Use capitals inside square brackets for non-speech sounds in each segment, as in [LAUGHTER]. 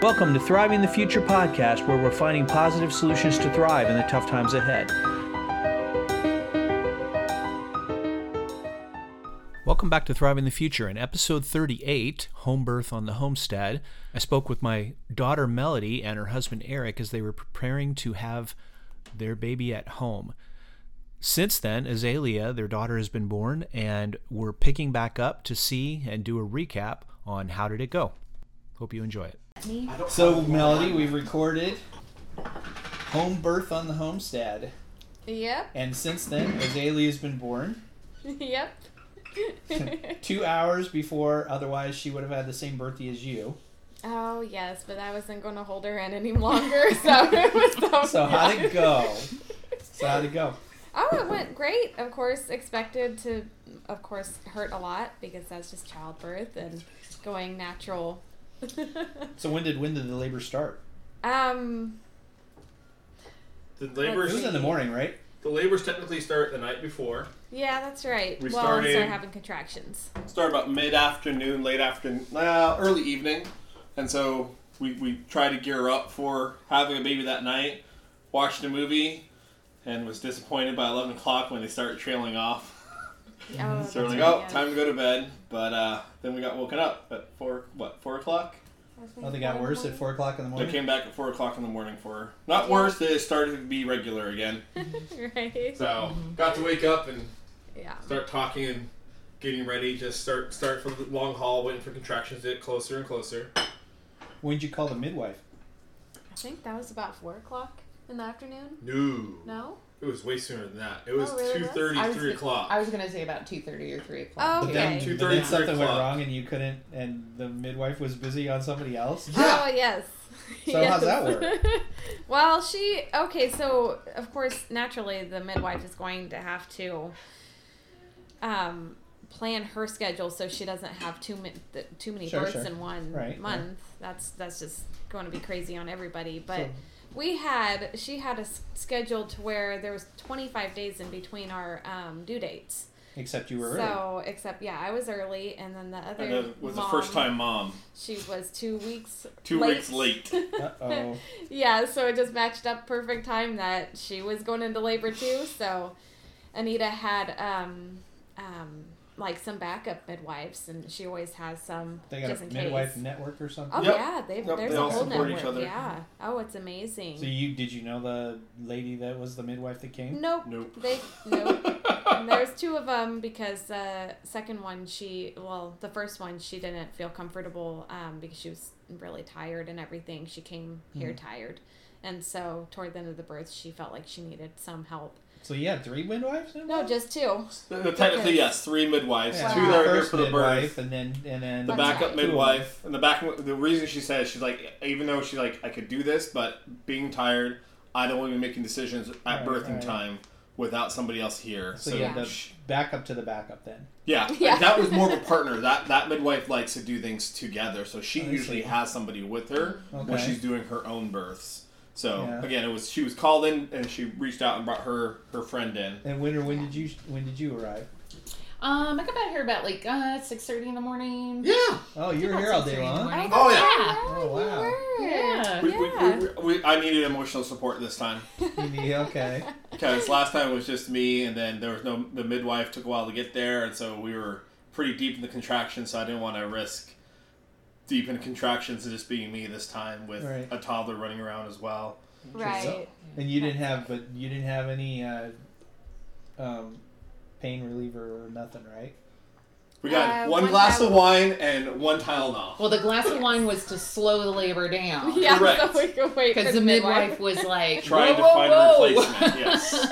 Welcome to Thriving the Future podcast, where we're finding positive solutions to thrive in the tough times ahead. Welcome back to Thriving the Future. In episode 38, Home Birth on the Homestead, I spoke with my daughter Melody and her husband Eric as they were preparing to have their baby at home. Since then, Azaliah, their daughter, has been born, and we're picking back up to see and do a recap on how did it go. Hope you enjoy it. So, Melody, we've recorded Home Birth on the Homestead, Yep. and since then, Azaliah's been born. [LAUGHS] yep. [LAUGHS] Two hours before, otherwise, she would have had the same birthday as you. oh yes, but I wasn't going to hold her in any longer, [LAUGHS] so it was so. So, how'd it go? So, how'd it go? Oh, it went great. Of course, expected to, of course, hurt a lot because that's just childbirth and going natural. So, when did when did the labor start? um. The It labors was in the morning, right? the labors technically start the night before. Yeah, that's right. We well, started- start having contractions. Start about mid afternoon, late afternoon, uh, early evening, and so we we try to gear up for having a baby that night. Watched a movie, and was disappointed by eleven o'clock when they started trailing off. Oh, [LAUGHS] So we're like, right, oh, yeah. time to go to bed. But uh, then we got woken up at four what four o'clock. I Oh, they got four in the worse at four o'clock in the morning. They came back at four o'clock in the morning for not Yeah. worse. They started to be regular again. [LAUGHS] right. So got to wake up and Yeah. start talking and getting ready. Just start start for the long haul, waiting for contractions to get closer and closer. When'd you call the midwife? I think that was about four o'clock in the afternoon. No, No. It was way sooner than that. It was Oh, really? two thirty, three o'clock. I was gonna say about two thirty or three o'clock. Oh, But then, Okay. but 2:30, then something went wrong and you couldn't, and the midwife was busy on somebody else. Yeah. Oh yes. So how's that work? [LAUGHS] well, she okay. So of course, naturally, the midwife is going to have to um, plan her schedule so she doesn't have too many too many Sure, births sure. in one Right, month. That's that's just going to be crazy on everybody. But So- we had she had a s- schedule to where there was 25 days in between our um, due dates. Except you were early. So except yeah, I was early, and then the other and then was a mom, first time mom, She was two weeks two late. weeks late. [LAUGHS] Oh. yeah, so it just matched up perfect time that she was going into labor too. So Anita had um, um, like some backup midwives, and she always has some They got just a in midwife case. network or something. Oh Yep. yeah, they, Yep, there's they a whole support each network. other. Yeah. Oh, it's amazing. So you did you know the lady that was the midwife that came? nope. Nope. They nope. And there's two of them because the second one she well the first one she didn't feel comfortable um, because she was really tired and everything she came here Mhm. tired and so toward the end of the birth she felt like she needed some help So you had three midwives? no just two Uh, Technically, yes, three midwives. Yeah, Two Wow. that are here first for the midwife, birth. and then and then The backup right. midwife and the back. The reason she says she's like, even though she like, I could do this, but being tired, I don't want to be making decisions at Right, birthing right. time without somebody else here. So So, you had the sh- backup to the backup then. yeah, [LAUGHS] Yeah. and that was more of a partner. That that midwife likes to do things together, so she I usually see. has somebody with her when she's doing her own births. So Yeah. again, it was she was called in and she reached out and brought her her friend in. And when or when did you when did you arrive? Um, I got back here about like uh six thirty in the morning. Yeah, Oh, you were here all day 6:30 in the long. morning. Oh, yeah. Oh, wow. were. Yeah. we, Yeah. We, we, we, I needed emotional support this time. [LAUGHS] Yeah, okay. [LAUGHS] Because last time it was just me, and then there was no the midwife took a while to get there, and so we were pretty deep in the contractions. So I didn't want to risk deep in contractions and just being me this time with Right. a toddler running around as well. right And you didn't have, but you didn't have any uh, um, pain reliever or nothing, right? We got Uh, one, one glass Tylenol. of wine and one Tylenol. Well, the glass of wine was to slow the labor down. [LAUGHS] yeah Correct. so we could wait Because the midwife was like Trying to "Whoa, find whoa, a replacement, yes.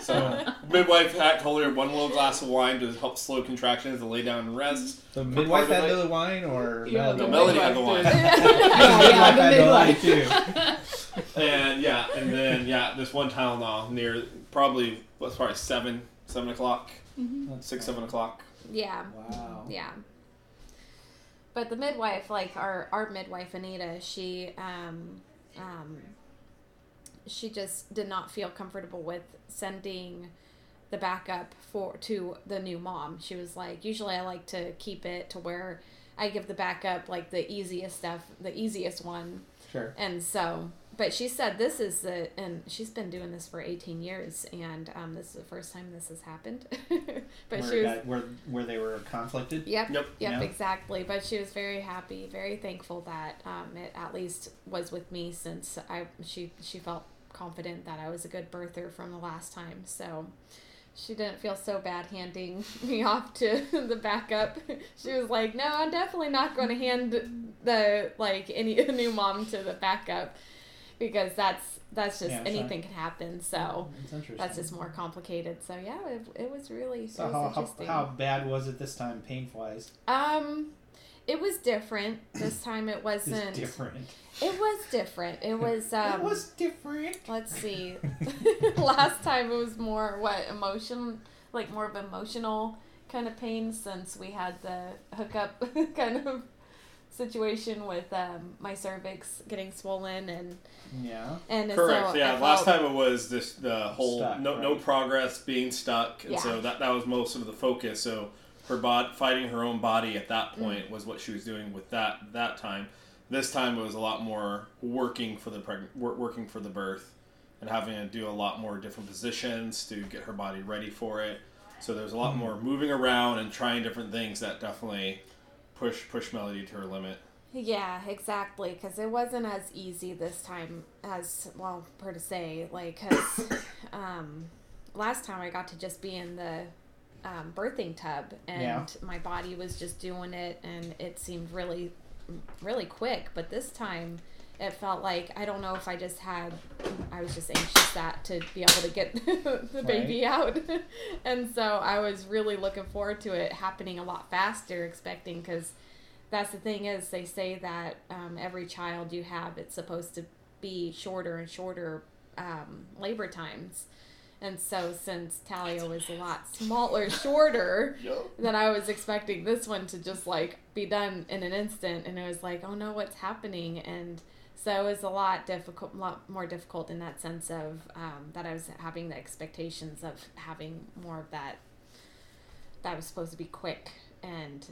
[LAUGHS] So midwife had told her one little glass of wine to help slow contractions to lay down and rest. The For midwife had the wine, or Yeah, Melody? No, Melody had the wine. [LAUGHS] yeah, Midwife yeah, the had the wine, midwife. too. And yeah, and then yeah, this one Tylenol near probably what's probably seven, seven o'clock, six, seven o'clock. Yeah Wow. Yeah. But the midwife, like our our midwife Anita, she um um she just did not feel comfortable with sending the backup for to the new mom. She was like, usually I like to keep it to where I give the backup like the easiest stuff, the easiest one, Sure. and so. But she said this is the, and she's been doing this for 18 years, and um, this is the first time this has happened. [LAUGHS] but where, she was, got- where where they were conflicted. Yep. Yep. Yep. Yeah. Exactly. But she was very happy, very thankful that um, it at least was with me since I she she felt confident that I was a good birther from the last time. So she didn't feel so bad handing [LAUGHS] me off to [LAUGHS] the backup. She was like, "No, I'm definitely not going to hand the like any new mom to the backup because that's that's just Yeah, anything can happen." So that's just more complicated. So yeah, it, it was really So how, how, interesting. how bad was it this time, pain wise? Um, it was different this [COUGHS] time. It wasn't. different. It was different. It [LAUGHS] was. Um, it was different. Let's see. [LAUGHS] [LAUGHS] Last time it was more what emotion, like more of emotional kind of pain since we had the hookup kind of situation with um, my cervix getting swollen and Yeah. and Correct. so yeah. Last time it was this the whole Stuck, no no progress, being stuck, and Yeah. so that that was most of the focus. So her bod fighting her own body at Mm. that point was what she was doing with that that time. This time it was a lot more working for the preg- working for the birth, and having to do a lot more different positions to get her body ready for it. So there's a lot more moving around and trying different things that definitely push push Melody to her limit. Yeah, exactly. Because it wasn't as easy this time as well per to say. Like, cause [COUGHS] um, last time I got to just be in the um, birthing tub, and Yeah. my body was just doing it, and it seemed really, really quick. But this time, it felt like I don't know if I just had, I was just anxious that to be able to get [LAUGHS] the baby out, [LAUGHS] and so I was really looking forward to it happening a lot faster, expecting because that's the thing is they say that um, every child you have it's supposed to be shorter and shorter um, labor times. And so since Talia was a lot smaller [LAUGHS] shorter than I was expecting this one to just like be done in an instant. And it was like oh no what's happening? And so it was a lot difficult lot more difficult in that sense of um, that I was having the expectations of having more of that that was supposed to be quick and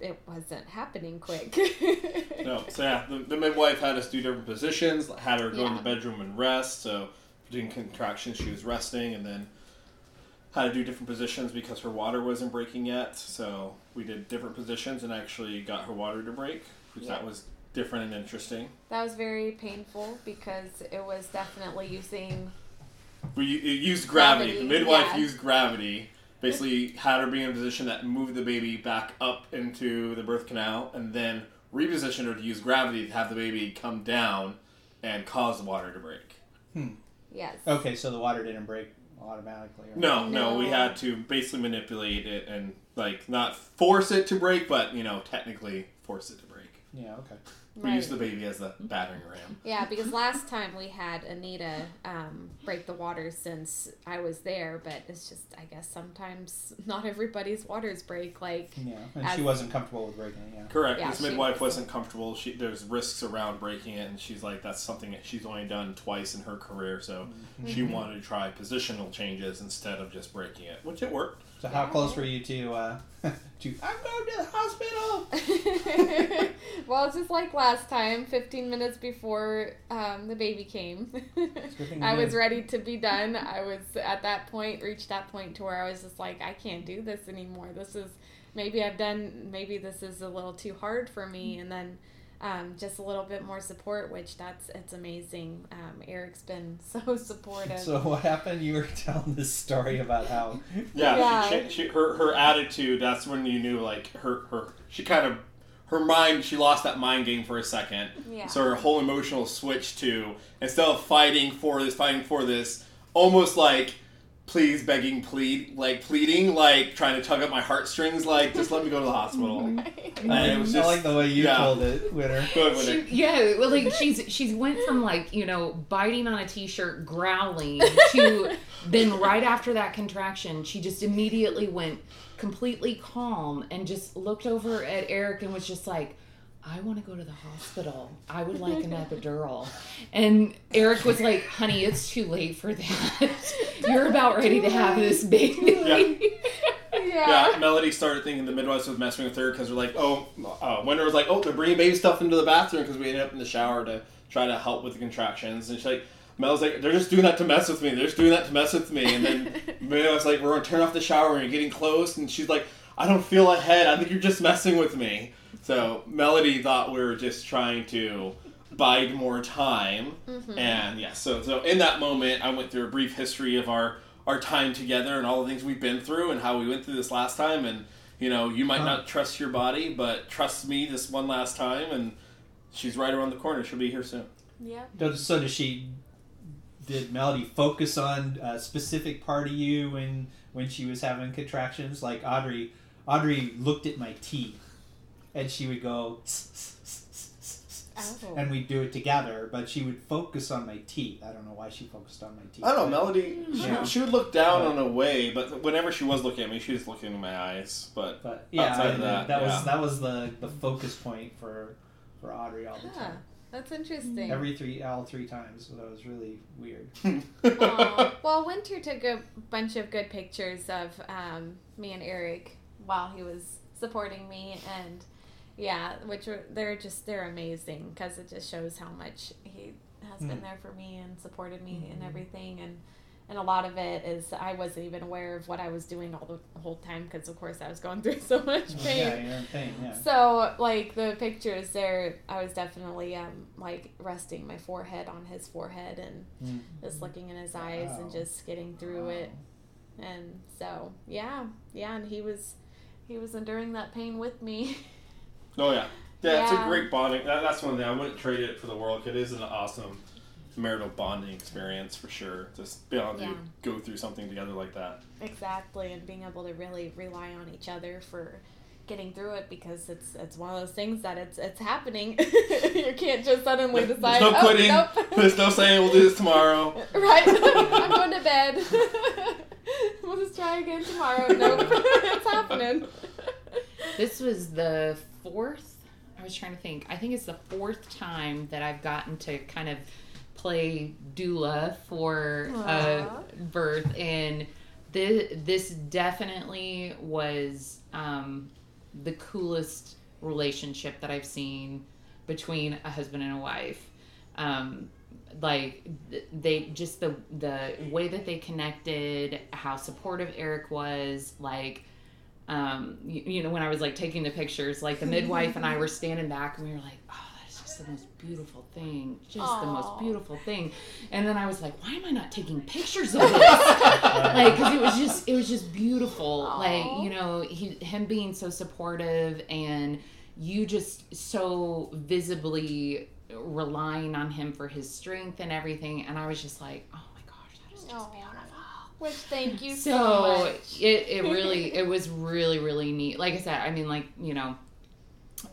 it wasn't happening quick. [LAUGHS] No, so yeah, the, the midwife had us do different positions, had her go in the bedroom and rest. So doing contractions, she was resting, and then had to do different positions because her water wasn't breaking yet. So we did different positions and actually got her water to break, which that was different and interesting. that was very painful because it was definitely using We it used gravity. Gravity, The midwife yeah. used gravity. Basically, had her be in a position that moved the baby back up into the birth canal, and then repositioned her to use gravity to have the baby come down and cause the water to break. Hmm. yes. Okay, so the water didn't break automatically. or- No, no, we had to basically manipulate it and like not force it to break, but you know, technically force it to break. Yeah. Okay. We Right. used the baby as the battering ram. Yeah, because last time we had Anita um, break the water since I was there, but it's just I guess sometimes not everybody's waters break. Like Yeah, and As- she wasn't comfortable with breaking it. Yeah. Correct. Yeah, this midwife was- wasn't comfortable. She there's risks around breaking it, and she's like that's something that she's only done twice in her career, so she Mm-hmm. wanted to try positional changes instead of just breaking it, which it worked. So how close were you to uh, [LAUGHS] to I'm going to the hospital? [LAUGHS] well, it's just like last time, 15 minutes before um, the baby came, good thing [LAUGHS] you I was ready to be done. I was at that point, reached that point to where I was just like, I can't do this anymore. This is maybe I've done, maybe this is a little too hard for me. And then um, just a little bit more support, which that's, it's amazing. Um, Eric's been [LAUGHS] so supportive. So what happened? You were telling this story about how Yeah, Yeah. She, she, her her attitude. That's when you knew like her her she kind of her mind. She lost that mind game for a second. Yeah. So her whole emotional switch to instead of fighting for this, fighting for this, almost like please begging plead like pleading like trying to tug at my heartstrings like just let me go to the hospital [LAUGHS] and it was I just like the way you yeah. told it, Winter. good with She, it. yeah, well, like she's she's went from like you know biting on a t-shirt, growling to [LAUGHS] then right after that contraction, she just immediately went completely calm and just looked over at Eric and was just like, "I want to go to the hospital. I would like an [LAUGHS] epidural." And Eric was like, "Honey, it's too late for that. [LAUGHS] You're about ready to have this baby." Yeah. Yeah. yeah, Melody started thinking the midwife was messing with her because they're like, oh, uh, Winter was like, oh, they're bringing baby stuff into the bathroom because we ended up in the shower to try to help with the contractions. And she's like, Mel's like, they're just doing that to mess with me. They're just doing that to mess with me. And then [LAUGHS] midwife's like, we're going to turn off the shower and you're getting close. And she's like, I don't feel a head. I think you're just messing with me. So Melody thought we were just trying to bide more time. Mm-hmm. And yeah, so so in that moment, I went through a brief history of our our time together and all the things we've been through and how we went through this last time. And you know, you might not trust your body, but trust me this one last time. And she's right around the corner. She'll be here soon. Yeah. So does she? Did Melody focus on a specific part of you when when she was having contractions? Like Audrey, Audrey looked at my teeth, and she would go, Oh. and we'd do it together. But she would focus on my teeth. I don't know why she focused on my teeth. I don't know, Melody. Hmm. She, Yeah. she would look down on a way, but whenever she was looking at me, she was looking in my eyes. But But yeah, Outside I- of that, that yeah. was that was the the focus point for for Audrey all the Huh. time. That's interesting. Every three, all three times. So that was really weird. [LAUGHS] Aw. [LAUGHS] Well, Winter took a bunch of good pictures of um, me and Eric while he was supporting me, and yeah, which were they're just they're amazing because it just shows how much he has been Mm. there for me and supported me and everything, and and a lot of it is I wasn't even aware of what I was doing all the, the whole time because of course I was going [LAUGHS] through so much pain. yeah, you're in pain. Yeah. So like the pictures there, I was definitely um like resting my forehead on his forehead and Mm. just looking in his eyes and just getting through it. And so yeah, yeah, and he was he was enduring that pain with me. oh yeah, yeah, it's a great bonding. That, that's one thing I wouldn't trade it for the world. It is an awesome marital bonding experience for sure. Just be able to Yeah. go through something together like that. exactly, and being able to really rely on each other for getting through it because it's it's one of those things that it's it's happening. [LAUGHS] you can't just suddenly There's decide. no oh, quitting. nope." There's no saying we'll do this tomorrow. [LAUGHS] Right. [LAUGHS] I'm going to bed. we'll just try again tomorrow. Nope. it's happening. This was the fourth. I was trying to think. I think it's the fourth time that I've gotten to kind of play doula for a birth, and this this definitely was um, the coolest relationship that I've seen between a husband and a wife. Um, like they just the the way that they connected, how supportive Eric was, like um, you, you know, when I was like taking the pictures, like the midwife and I [LAUGHS] were standing back and we were like, oh, just the most beautiful thing. Just the most beautiful thing. And then I was like, why am I not taking pictures of this? [LAUGHS] like, cause it was just, it was just beautiful. Aw. Like, you know, he, him being so supportive and you just so visibly relying on him for his strength and everything. And I was just like, oh my gosh, that is just beautiful. Which thank you so, So much. it, it [LAUGHS] really it was really really neat. Like I said, I mean like you know,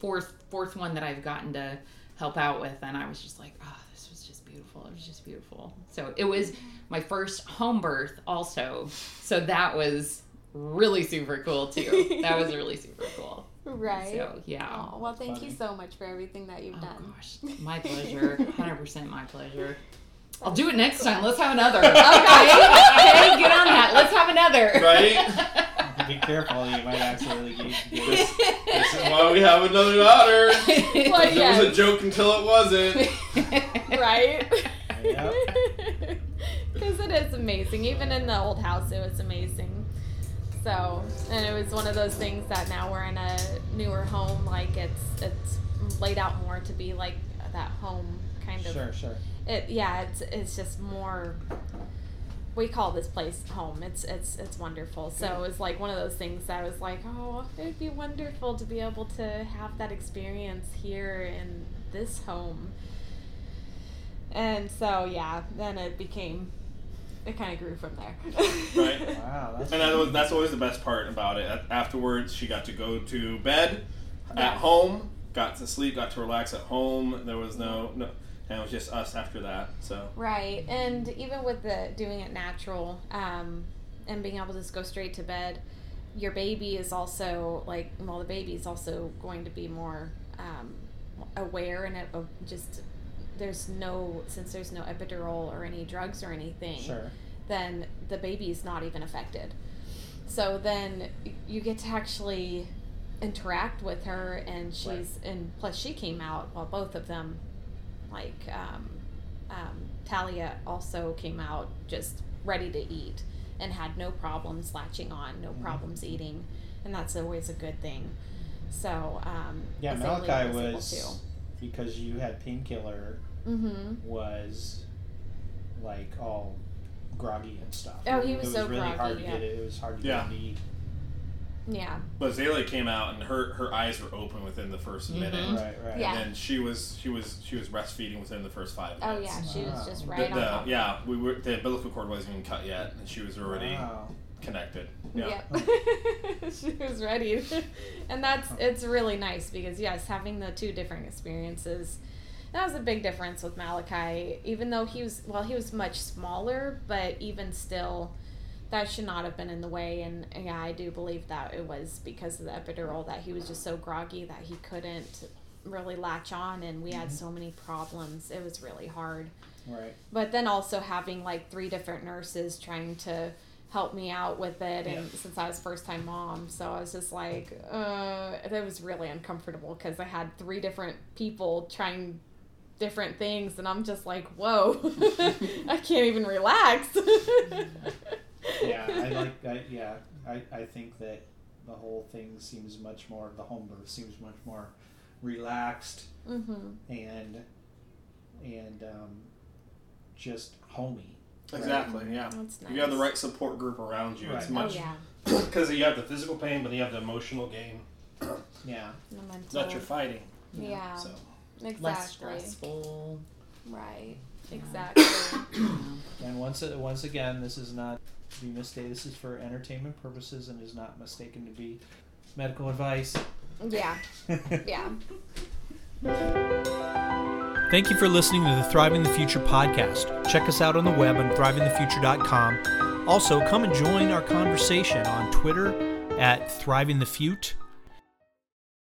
fourth fourth one that I've gotten to help out with, and I was just like, oh, this was just beautiful. It was just beautiful. So it was my first home birth also. So that was really super cool too. That was really super cool. right. So yeah. Aw, well, thank you so much for everything that you've Oh done. gosh, my [LAUGHS] pleasure. Hundred percent my pleasure. I'll do it next time. Let's have another. [LAUGHS] Okay, okay, get on that. Let's have another. Right? [LAUGHS] Be careful, you might accidentally get. get This, this is why we have another daughter. Well, It was a joke until it wasn't. [LAUGHS] right? Yep. Because it is amazing. Even in the old house, it was amazing. So, and it was one of those things that now we're in a newer home. Like it's it's laid out more to be like that home kind of. Sure, sure. It yeah. It's it's just more. We call this place home. It's it's it's wonderful. So it was like one of those things that I was like, oh, it'd be wonderful to be able to have that experience here in this home. And so yeah, then it became, it kind of grew from there. [LAUGHS] Right. [LAUGHS] Wow, that's And that was, that's always the best part about it. Afterwards, she got to go to bed at home, got to sleep, got to relax at home. There was no, no and it was just us after that. So Right, and even with the doing it natural, um, and being able to just go straight to bed, your baby is also like well, the baby is also going to be more um, aware and it, of just there's no since there's no epidural or any drugs or anything, sure. then the baby is not even affected. so then you get to actually interact with her, and she's and plus she came out well both of them, like um, um, Talia also came out just ready to eat and had no problems latching on, no problems eating, and that's always a good thing. So um, Yeah, Azaliah Malachi able was because you had painkiller. Mm-hmm. was like all groggy and stuff. Oh, he was, It was so really hard to yeah. get it. It was hard to Yeah. get him to eat. Yeah. But Zayla came out and her her eyes were open within the 1st Mhm. minute. Right, right. Yeah. And then she was she was she was breastfeeding within the first five minutes. Oh yeah, she Wow. was just right the- on. top. yeah, we were the umbilical cord wasn't even cut yet, and she was already Wow. connected. Yeah. Yep. [LAUGHS] she was ready. [LAUGHS] and that's it's really nice because yes, having the two different experiences that was a big difference with Malachi. Even though he was well, he was much smaller, but even still that should not have been in the way and yeah, I do believe that it was because of the epidural that he was just so groggy that he couldn't really latch on and we had so many problems. It was really hard Right. but then also having like three different nurses trying to help me out with it and Yeah. since i was first time mom so i was just like uh that was really uncomfortable because i had three different people trying different things and i'm just like whoa [LAUGHS] i can't even relax [LAUGHS] Yeah, [LAUGHS] I like. I, yeah, I, I think that the whole thing seems much more. The home birth seems much more relaxed mm-hmm. and and um, just homey. Exactly. Yeah. that's nice You have the right support group around you. It's Right. oh much yeah [CLEARS THROAT] because you have the physical pain, but you have the emotional gain Yeah. the mental that you're fighting. yeah So exactly Less stressful. right Yeah. Exactly [COUGHS] And once uh, once again, this is not to be misstated. This is for entertainment purposes and is not mistaken to be medical advice. yeah [LAUGHS] yeah Thank you for listening to the Thriving the Future podcast. Check us out on the web on thrivingthefuture.com. Also, come and join our conversation on Twitter at Thriving the Fute